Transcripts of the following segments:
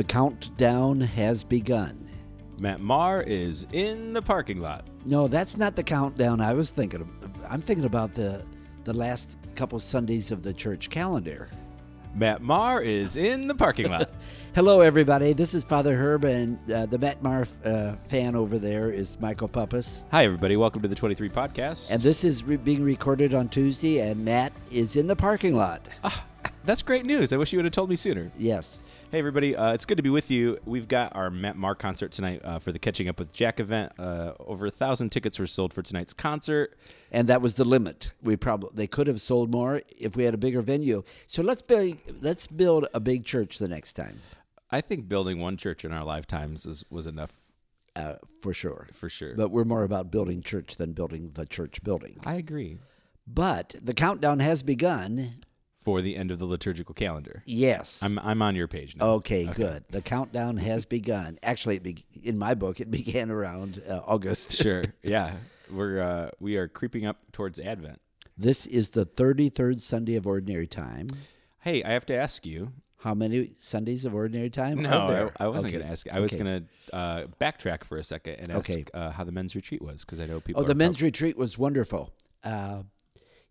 The countdown has begun. Matt Marr is in the parking lot. No, that's not the countdown I was thinking of. I'm thinking about the the last couple Sundays of the church calendar. Matt Marr is in the parking lot. Hello, everybody. This is Father Herb, and uh, the Matt Marr uh, fan over there is Michael Puppis. Hi, everybody. Welcome to the 23 podcast. And this is re- being recorded on Tuesday, and Matt is in the parking lot. Ah, that's great news. I wish you would have told me sooner. Yes. Hey, everybody. Uh, it's good to be with you. We've got our Matt Marr concert tonight uh, for the Catching Up with Jack event. Uh, over a thousand tickets were sold for tonight's concert. And that was the limit. We probably they could have sold more if we had a bigger venue. So let's build let's build a big church the next time. I think building one church in our lifetimes is, was enough uh, for sure. For sure. But we're more about building church than building the church building. I agree. But the countdown has begun for the end of the liturgical calendar. Yes. I'm, I'm on your page now. Okay, okay. good. The countdown has begun. Actually, be, in my book, it began around uh, August. sure. Yeah. We're uh, we are creeping up towards Advent. This is the 33rd Sunday of Ordinary Time. Hey, I have to ask you. How many Sundays of Ordinary Time no, I, I, wasn't okay. going to ask. I was going to uh, backtrack for a second and ask okay. uh, how the men's retreat was because I know people. Oh, the men's retreat was wonderful. Uh,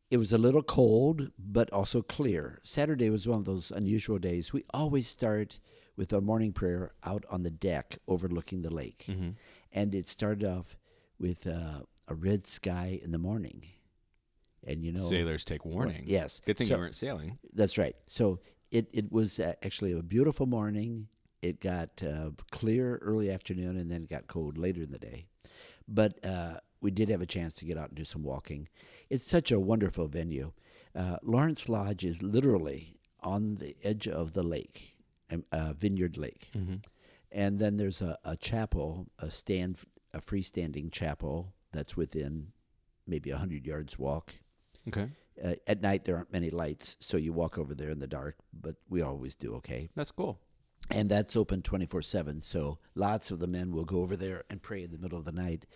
it was a little cold, but also clear. Saturday was one of those unusual days. We always start with our morning prayer out on the deck overlooking the lake. Mm-hmm. And it started off with uh, a red sky in the morning. And you know, sailors take warning. Well, yes. Good thing so, you weren't sailing. That's right. So it, it was uh, actually a beautiful morning. It got uh, clear early afternoon and then it got cold later in the day. But uh, we did have a chance to get out and do some walking. It's such a wonderful venue. Uh, Lawrence Lodge is literally on the edge of the lake, um, uh, Vineyard Lake. Mm-hmm. And then there's a, a chapel, a stand, a freestanding chapel that's within maybe a hundred yards walk. Okay. Uh, at night there aren't many lights, so you walk over there in the dark. But we always do okay. That's cool. And that's open twenty four seven. So lots of the men will go over there and pray in the middle of the night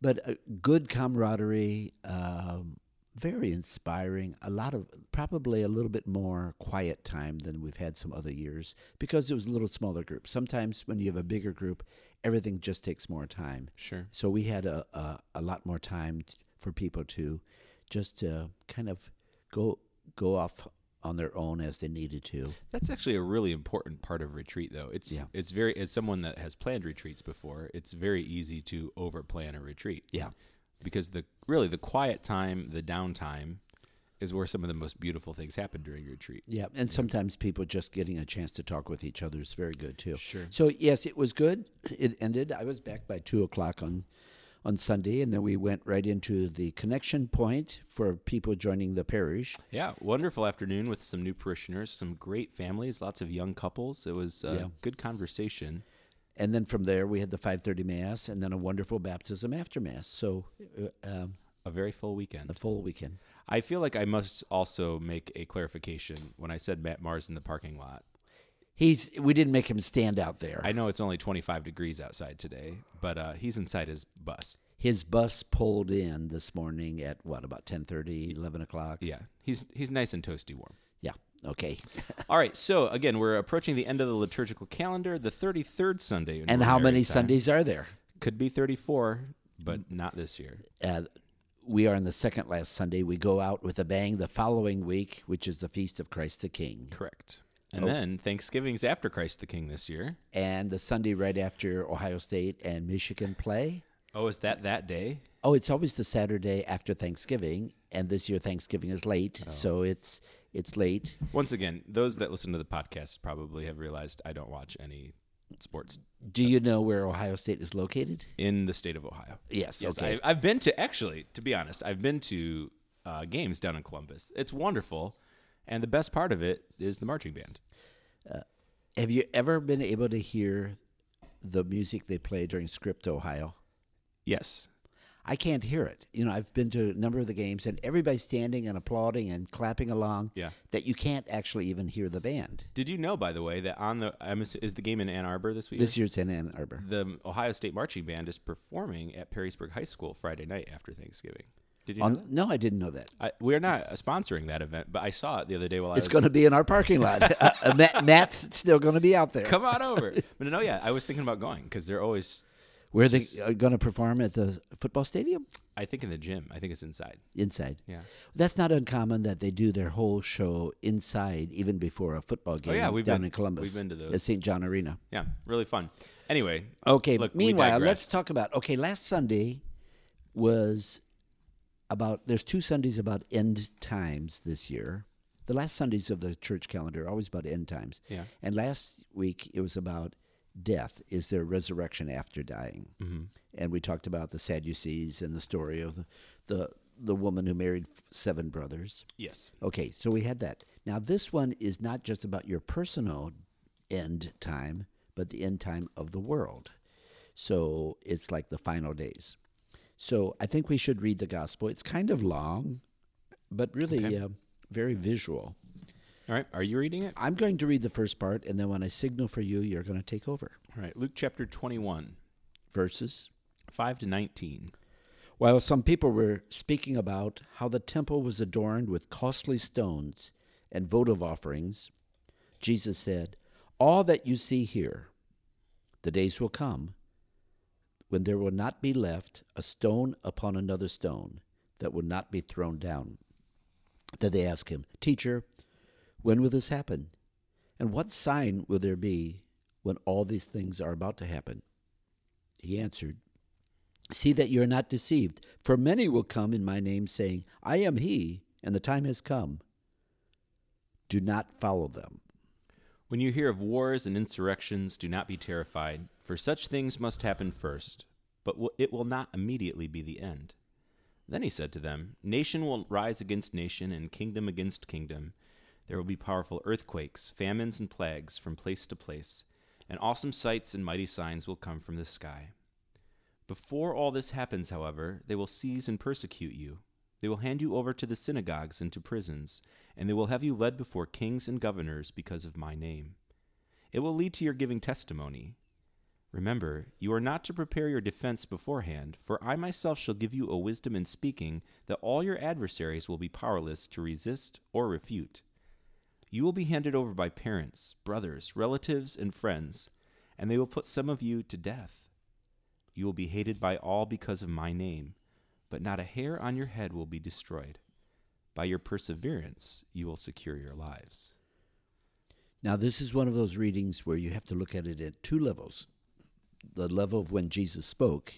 but a good camaraderie, um, very inspiring. A lot of probably a little bit more quiet time than we've had some other years because it was a little smaller group. Sometimes when you have a bigger group, everything just takes more time. Sure. So we had a a, a lot more time t- for people to just uh, kind of go go off on their own as they needed to. That's actually a really important part of retreat, though. It's yeah. it's very as someone that has planned retreats before, it's very easy to over plan a retreat. Yeah, because the really the quiet time, the downtime, is where some of the most beautiful things happen during retreat. Yeah, and sometimes people just getting a chance to talk with each other is very good too. Sure. So yes, it was good. It ended. I was back by two o'clock on on Sunday, and then we went right into the connection point for people joining the parish. Yeah, wonderful afternoon with some new parishioners, some great families, lots of young couples. It was a yeah. good conversation. And then from there, we had the 5:30 mass, and then a wonderful baptism after mass. So, uh, um, a very full weekend. A full weekend. I feel like I must also make a clarification when I said Matt Marr's in the parking lot. He's we didn't make him stand out there. I know it's only 25 degrees outside today, but uh, he's inside his bus. His bus pulled in this morning at what about 10:30, 11 o'clock? Yeah, he's he's nice and toasty warm. Yeah. Okay. All right. So again, we're approaching the end of the liturgical calendar, the 33rd Sunday. And how many time. Sundays are there? Could be 34, but not this year. Uh, we are on the second last Sunday. We go out with a bang the following week, which is the feast of Christ the King. Correct. And oh. then Thanksgiving's after Christ the King this year. And the Sunday right after Ohio State and Michigan play. Oh, is that that day? Oh, it's always the Saturday after Thanksgiving, and this year Thanksgiving is late, oh. so it's it's late. Once again, those that listen to the podcast probably have realized I don't watch any sports. Do you know where Ohio State is located? In the state of Ohio. Yes. Yes. Okay. I, have been to actually, to be honest, I've been to uh, games down in Columbus. It's wonderful, and the best part of it is the marching band. Uh, have you ever been able to hear the music they play during Script Ohio? Yes. I can't hear it. You know, I've been to a number of the games and everybody's standing and applauding and clapping along. Yeah. That you can't actually even hear the band. Did you know, by the way, that on the is the game in Ann Arbor this week? This year's in Ann Arbor. The Ohio State marching band is performing at Perrysburg High School Friday night after Thanksgiving. Did you On, no, I didn't know that. I, we're not uh, sponsoring that event, but I saw it the other day while I It's was. It's going to be in our parking lot. uh, uh, Matt, Matt's still going to be out there. come on over. But no, yeah, I was thinking about going because they're always. Where they are going to perform at the football stadium? I think in the gym. I think it's inside. Inside. Yeah. That's not uncommon that they do their whole show inside, even before a football game Oh, yeah, we've down been- in Columbus. we've been to those. At St. John Arena. Yeah, really fun. Anyway, Okay. Look, meanwhile, let's talk about. Okay, last Sunday was about. There's two Sundays about end times this year. The last Sundays of the church calendar are always about end times. Yeah. And last week it was about death. Is there resurrection after dying? Mm-hmm. And we talked about the Sadducees and the story of the the, the woman who married seven brothers. yes. Okay, so we had that. Now, this one is not just about your personal end time, but the end time of the world. So it's like the final days. So I think we should read the gospel. It's kind of long, but really Okay. uh, very visual. All right. Are you reading it? I'm going to read the first part, and then when I signal for you, you're going to take over. All right. Luke chapter 21, Verses. 5 to 19. While some people were speaking about how the temple was adorned with costly stones and votive offerings, Jesus said, All that you see here, the days will come when there will not be left a stone upon another stone that will not be thrown down. Then they asked him, Teacher, when will this happen? And what sign will there be when all these things are about to happen? He answered, See that you are not deceived, for many will come in my name, saying, I am he, and the time has come. Do not follow them. When you hear of wars and insurrections, do not be terrified, for such things must happen first, but it will not immediately be the end. Then he said to them, Nation will rise against nation, and kingdom against kingdom. There will be powerful earthquakes, famines, and plagues from place to place, and awesome sights and mighty signs will come from the sky. Before all this happens, however, they will seize and persecute you. They will hand you over to the synagogues and to prisons, and they will have you led before kings and governors because of my name. It will lead to your giving testimony. Remember, you are not to prepare your defense beforehand, for I myself shall give you a wisdom in speaking that all your adversaries will be powerless to resist or refute. You will be handed over by parents, brothers, relatives, and friends, and they will put some of you to death. You will be hated by all because of my name, but not a hair on your head will be destroyed. By your perseverance, you will secure your lives. Now, this is one of those readings where you have to look at it at two levels the level of when Jesus spoke,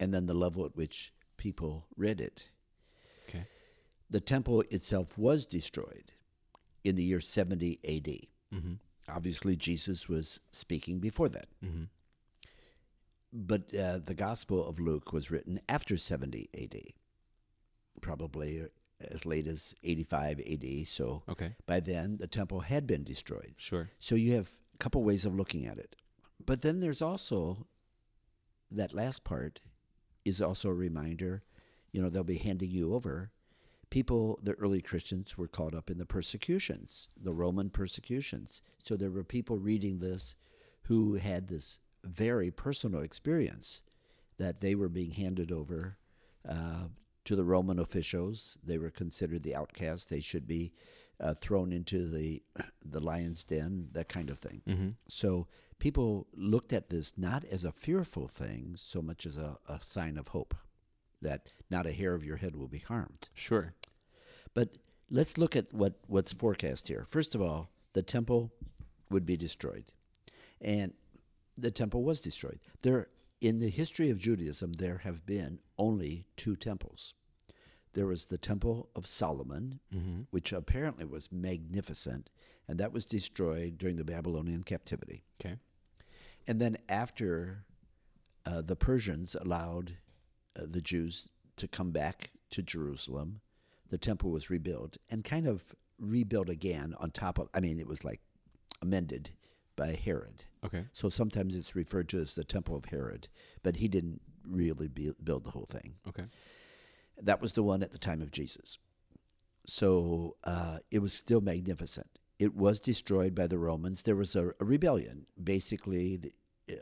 and then the level at which people read it. Okay. The temple itself was destroyed in the year 70 AD. Mm-hmm. Obviously, Jesus was speaking before that. Mm-hmm. But uh, the Gospel of Luke was written after 70 AD, probably as late as 85 AD. So Okay. by then, the temple had been destroyed. Sure. So you have a couple ways of looking at it. But then there's also that last part is also a reminder, you know, they'll be handing you over. People, the early Christians were caught up in the persecutions, the Roman persecutions. So there were people reading this who had this very personal experience that they were being handed over uh, to the Roman officials. They were considered the outcasts. They should be uh, thrown into the the lion's den, that kind of thing. Mm-hmm. So people looked at this not as a fearful thing so much as a, a sign of hope that not a hair of your head will be harmed. Sure. But let's look at what, what's forecast here. First of all, the temple would be destroyed. And the temple was destroyed. There in the history of Judaism there have been only two temples. There was the temple of Solomon, Mm-hmm. which apparently was magnificent, and that was destroyed during the Babylonian captivity. Okay. And then after uh, the Persians allowed uh, the Jews to come back to Jerusalem, the temple was rebuilt and kind of rebuilt again on top of, I mean, it was like amended by Herod. Okay. So sometimes it's referred to as the temple of Herod, but he didn't really be, build the whole thing. Okay. That was the one at the time of Jesus. So uh, it was still magnificent. It was destroyed by the Romans. There was a, a rebellion. Basically, the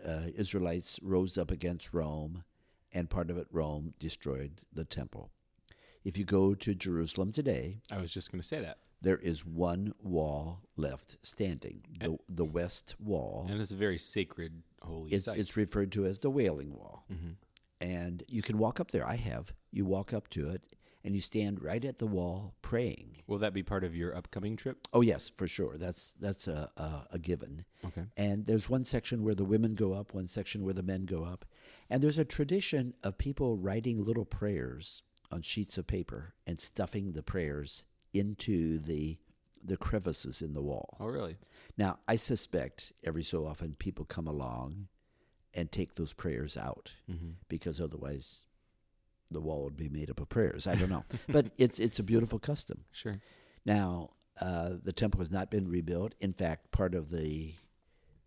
uh, Israelites rose up against Rome, and part of it, Rome, destroyed the temple. If you go to Jerusalem today, I was just going to say that. there is one wall left standing, the, the west wall. And it's a very sacred, holy It's, site. it's referred to as the Wailing Wall. Mhm. And you can walk up there. I have. You walk up to it, and you stand right at the wall praying. Will that be part of your upcoming trip? Oh yes, for sure. That's that's a a, a given. Okay. And there's one section where the women go up, one section where the men go up, and there's a tradition of people writing little prayers on sheets of paper and stuffing the prayers into the the crevices in the wall. Oh, really? Now, I suspect every so often people come along and take those prayers out Mm-hmm. because otherwise the wall would be made up of prayers. I don't know. but it's it's a beautiful custom. Sure. Now, uh, the temple has not been rebuilt. In fact, part of the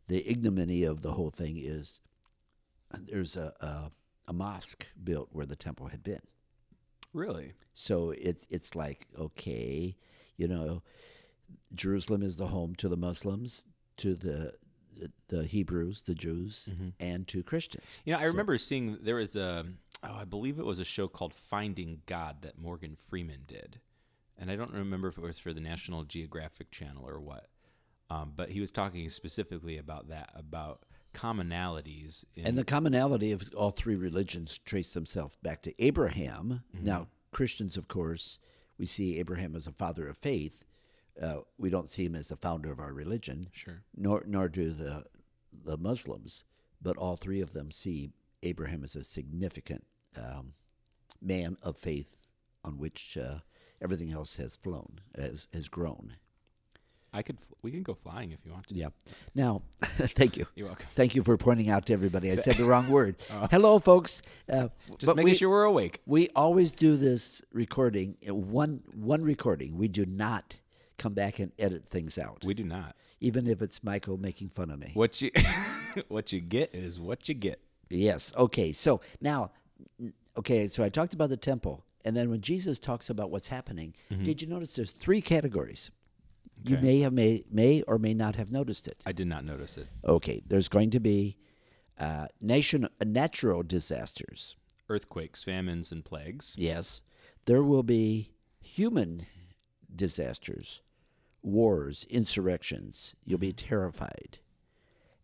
the ignominy of the whole thing is there's a, a a mosque built where the temple had been. Really? So it it's like okay, you know, Jerusalem is the home to the Muslims, to the the, Hebrews, the Jews, Mhm. and to Christians. You know, I So- remember seeing there was a, oh, I believe it was a show called Finding God that Morgan Freeman did, and I don't remember if it was for the National Geographic Channel or what. Um, but he was talking specifically about that, about commonalities. In, And the commonality of all three religions trace themselves back to Abraham. Now, Christians, of course, we see Abraham as a father of faith. Uh, we don't see him as the founder of our religion, sure, nor nor do the the Muslims. But all three of them see Abraham as a significant um, man of faith, on which uh, everything else has flown, has has grown. I could. We can go flying if you want to. Yeah. Now, thank you. You're welcome. Thank you for pointing out to everybody. I said the wrong word. Hello, folks. Uh, Just making we, sure we're awake. we always do this recording uh, one one recording. We do not come back and edit things out, We do not. even if it's Michael making fun of me. What you what you get is what you get. Yes. Okay. So now, okay. So I talked about the temple, and then when Jesus talks about what's happening, did you notice there's three categories? Okay. You may have may may or may not have noticed it. I did not notice it. Okay. There's going to be uh, nation uh, natural disasters. Earthquakes, famines, and plagues. Yes. There will be human disasters, wars, insurrections. You'll be mm-hmm. terrified.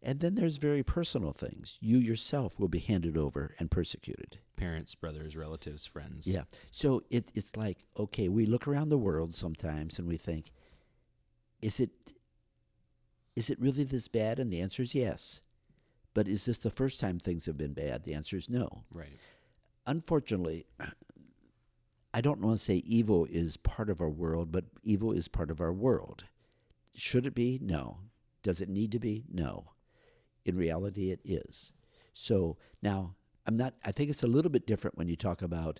And then there's very personal things. You yourself will be handed over and persecuted. Parents, brothers, relatives, friends. Yeah. So it, it's like, okay, we look around the world sometimes and we think, is it is it really this bad? And the answer is yes. But is this the first time things have been bad? The answer is no. Right. Unfortunately, I don't want to say evil is part of our world, but evil is part of our world. Should it be? No. Does it need to be? No. In reality, it is. So now, I'm not, I think it's a little bit different when you talk about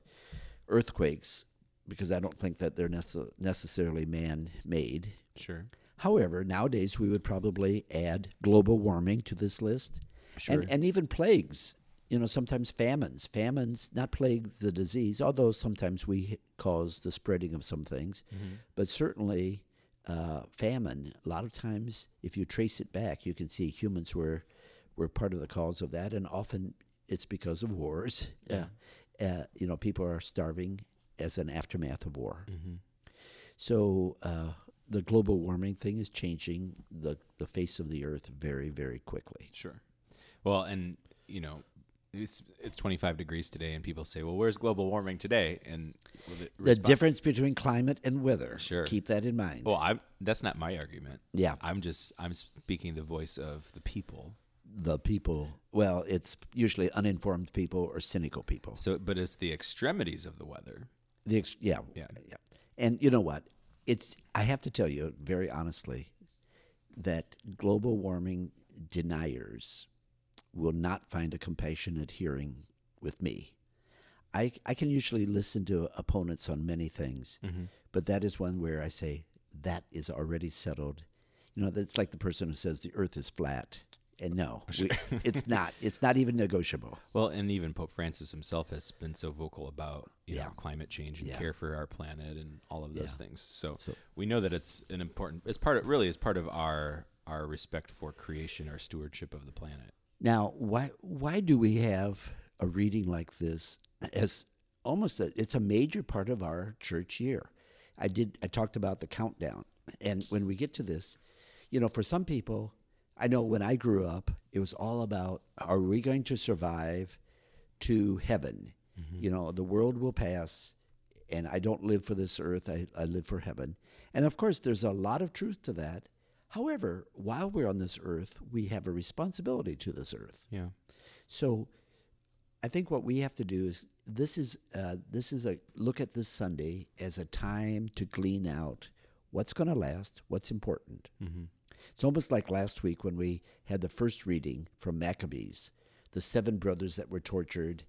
earthquakes, because I don't think that they're necess- necessarily man made. Sure. However, nowadays we would probably add global warming to this list, Sure. and and even plagues. You know, sometimes famines. Famines, not plague the disease, although sometimes we cause the spreading of some things, Mm-hmm. but certainly uh, famine. A lot of times, if you trace it back, you can see humans were were part of the cause of that, and often it's because of wars. Yeah. Uh, uh, you know, people are starving as an aftermath of war. Mm-hmm. So uh, the global warming thing is changing the, the face of the earth very, very quickly. Sure. Well, and you know, it's it's 25 degrees today, and people say, "Well, where's global warming today?" And the, The difference between climate and weather. Sure. Keep that in mind. Well, I'm that's not my argument. yeah. I'm just I'm speaking the voice of the people. The people, well, it's usually uninformed people or cynical people. So, but it's the extremities of the weather. The ex- yeah, Yeah. yeah. And you know what? It's I have to tell you very honestly that global warming deniers will not find a compassionate hearing with me. I I can usually listen to opponents on many things, Mm-hmm. but that is one where I say that is already settled. You know, that's like the person who says the earth is flat. And no, we, it's not. It's not even negotiable. Well, and even Pope Francis himself has been so vocal about you Yeah. know climate change and Yeah. care for our planet and all of those Yeah. things. So, So- we know that it's an important. It's part of really is part of our our respect for creation, our stewardship of the planet. Now, why why do we have a reading like this as almost a, it's a major part of our church year. I did I talked about the countdown, and when we get to this, you know, for some people, I know when I grew up, it was all about are we going to survive to heaven? Mm-hmm. You know, the world will pass, and I don't live for this earth. I, I live for heaven. And of course, there's a lot of truth to that. However, while we're on this earth, we have a responsibility to this earth. Yeah. So I think what we have to do is this is uh, this is a look at this Sunday as a time to glean out what's going to last, what's important. Mm-hmm. It's almost like last week when we had the first reading from Maccabees, the seven brothers that were tortured,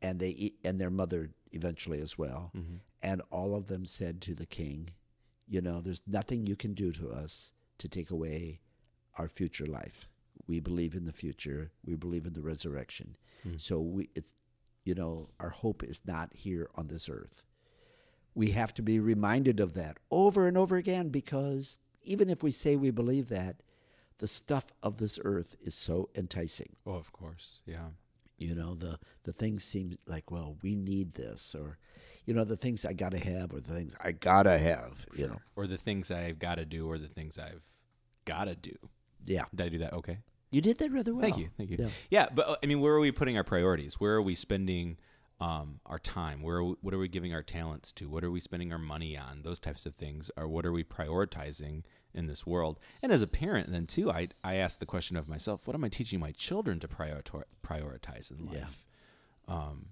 and they and their mother eventually as well, Mm-hmm. and all of them said to the king, "You know, there's nothing you can do to us to take away our future life. We believe in the future. We believe in the resurrection. Mm. So we, it's, you know, our hope is not here on this earth. We have to be reminded of that over and over again because even if we say we believe that, the stuff of this earth is so enticing. Oh, of course. Yeah. You know, the the things seem like, well, we need this, or, you know, the things I gotta have, or the things I gotta have. You know, Or the things I've got to do, or the things I've got to do. yeah, Did I do that? Okay. you did that rather well. Thank you. Thank you. Yeah. Yeah. but uh, I mean, where are we putting our priorities? Where are we spending um, our time? Where are we, what are we giving our talents to? What are we spending our money on? Those types of things. Or what are we prioritizing in this world? And as a parent, then too, I I ask the question of myself: What am I teaching my children to prioritize prioritize in Yeah. life? Um,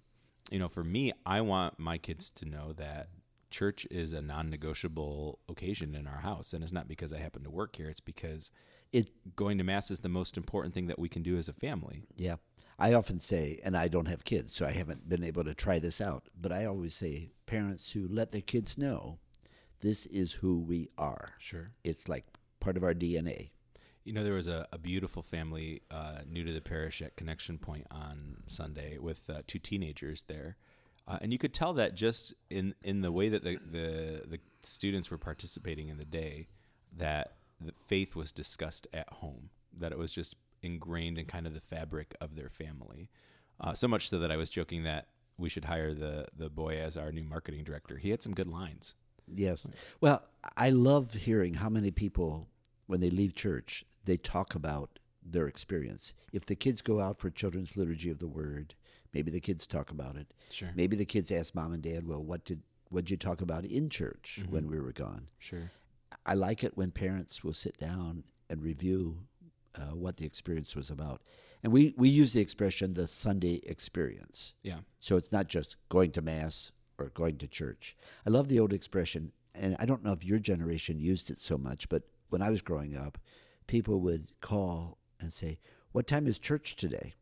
you know, for me, I want my kids to know that church is a non-negotiable occasion in our house, and it's not because I happen to work here. It's because It going to mass is the most important thing that we can do as a family. Yeah. I often say, and I don't have kids, so I haven't been able to try this out, but I always say parents who let their kids know this is who we are. Sure. It's like part of our DNA. You know, there was a, a beautiful family uh, new to the parish at Connection Point on Sunday with uh, two teenagers there. Uh, and you could tell that just in, in the way that the, the, the students were participating in the day, that the faith was discussed at home, that it was just ingrained in kind of the fabric of their family. Uh, so much so that I was joking that we should hire the, the boy as our new marketing director. He had some good lines. Yes. Well, I love hearing how many people, when they leave church, they talk about their experience. If the kids go out for children's liturgy of the word, maybe the kids talk about it. Sure. Maybe the kids ask mom and dad, "Well, what did what did you talk about in church when we were gone?" Sure. I like it when parents will sit down and review uh, what the experience was about. And we, we use the expression the Sunday experience. Yeah. So it's not just going to Mass or going to church. I love the old expression, and I don't know if your generation used it so much, but when I was growing up, people would call and say, What time is church today?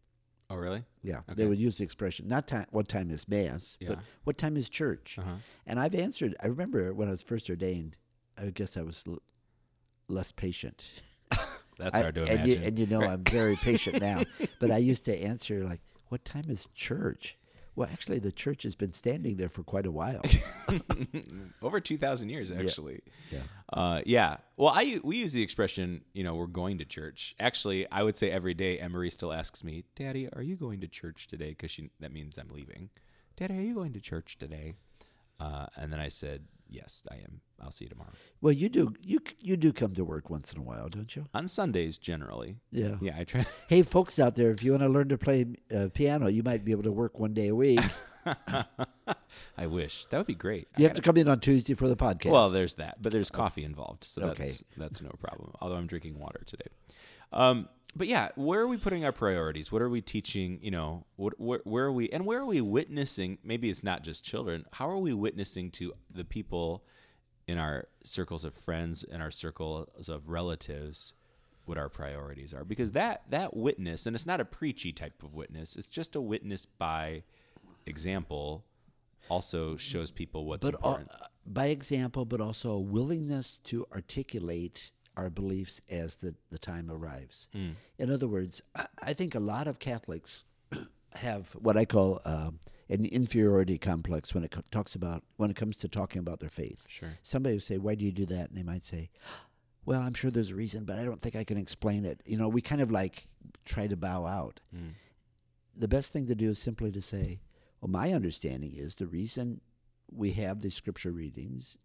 Oh, really? Yeah, Okay. they would use the expression not time. What time is mass? But Yeah. what time is church? Uh-huh. And I've answered. I remember when I was first ordained. I guess I was l- less patient. That's I- hard to and imagine. You, and you know, I'm very patient now. But I used to answer like, "What time is church?" Well, actually, the church has been standing there for quite a while. Over 2,000 years, actually. Yeah. Uh, yeah. Well, I we use the expression, you know, we're going to church. Actually, I would say every day, Emery still asks me, Daddy, are you going to church today? Because that means I'm leaving. Daddy, are you going to church today? Uh, and then I said, Yes, I am. I'll see you tomorrow. Well, you do you you do come to work once in a while, don't you? On Sundays, generally. Yeah. Yeah, I try. Hey, folks out there, if you want to learn to play uh, piano, you might be able to work one day a week. I wish that would be great. I You have gotta- come in on Tuesday for the podcast. Well, there's that, but there's coffee involved, so that's that's no problem. Although I'm drinking water today. Um, but yeah, where are we putting our priorities? What are we teaching? You know, what where, where are we and where are we witnessing? Maybe it's not just children. How are we witnessing to the people in our circles of friends and our circles of relatives? What our priorities are, because that that witness, and it's not a preachy type of witness. It's just a witness by example. Also shows people what's but important. by example, but also a willingness to articulate our beliefs as the, the time arrives. Hmm. In other words, I, I think a lot of Catholics have what I call um, an inferiority complex when it co- talks about when it comes to talking about their faith. Sure. Somebody will say, "Why do you do that?" And they might say, "Well, I'm sure there's a reason, but I don't think I can explain it." You know, we kind of like try to bow out. Mm. The best thing to do is simply to say, Well, my understanding is the reason we have the scripture readings,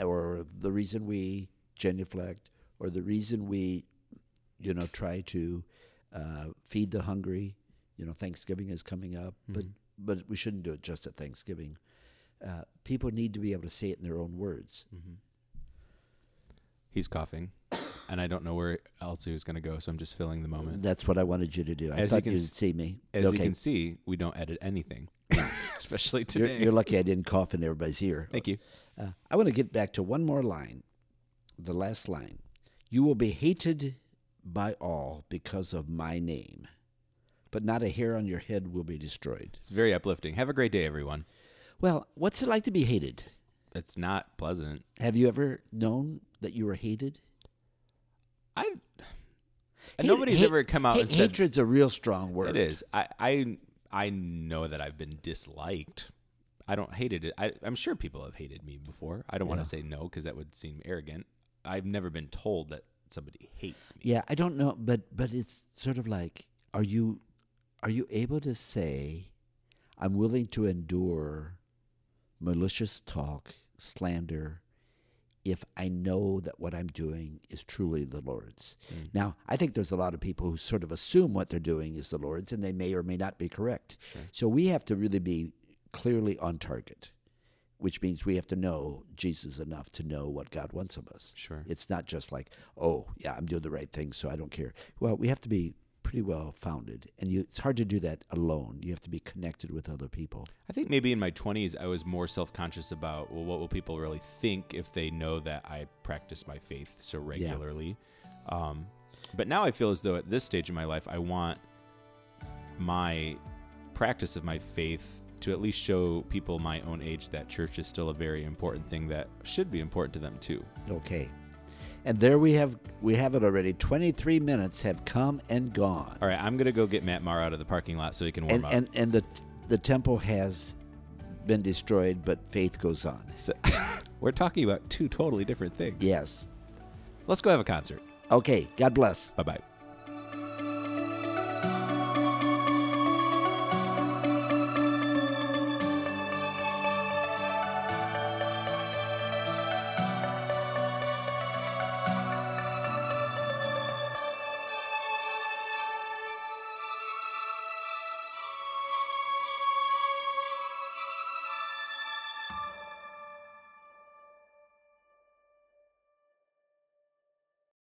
or the reason we genuflect, or the reason we, you know, try to uh, feed the hungry. You know, Thanksgiving is coming up, but but we shouldn't do it just at Thanksgiving. Uh, people need to be able to say it in their own words. He's coughing, and I don't know where else he was going to go, so I'm just filling the moment. That's what I wanted you to do. I As you thought can you'd see me. As okay. you can see, we don't edit anything, especially you're, today. you're lucky I didn't cough in everybody's ear. Thank you. Uh, I want to get back to one more line, the last line. You will be hated by all because of my name, but not a hair on your head will be destroyed. It's very uplifting. Have a great day, everyone. Well, what's it like to be hated? It's not pleasant. Have you ever known that you were hated? I. Hate- nobody's hate- ever come out and said hatred's a real strong word. it is. I, I I know that I've been disliked. I don't hated it. I, I'm sure people have hated me before. I don't want to say no because that would seem arrogant. I've never been told that somebody hates me. Yeah, I don't know, but but it's sort of like, are you are you able to say, I'm willing to endure malicious talk, slander, if I know that what I'm doing is truly the Lord's. Mm. Now, I think there's a lot of people who sort of assume what they're doing is the Lord's, and they may or may not be correct. Sure. So we have to really be clearly on target, which means we have to know Jesus enough to know what God wants of us. Sure. It's not just like, oh, yeah, I'm doing the right thing, so I don't care. Well, we have to be pretty well founded, and you, it's hard to do that alone. You have to be connected with other people. I think maybe in my 20s, I was more self conscious about, well, what will people really think if they know that I practice my faith so regularly? Um, but now I feel as though at this stage in my life, I want my practice of my faith to at least show people my own age that church is still a very important thing that should be important to them too. Okay. And there we have we have it already. Twenty three minutes have come and gone, All right, I'm going to go get Matt Marr out of the parking lot so he can warm and up. and and the the temple has been destroyed, but faith goes on. So- we're talking about two totally different things. Yes. Let's go have a concert. Okay. God bless. Bye bye.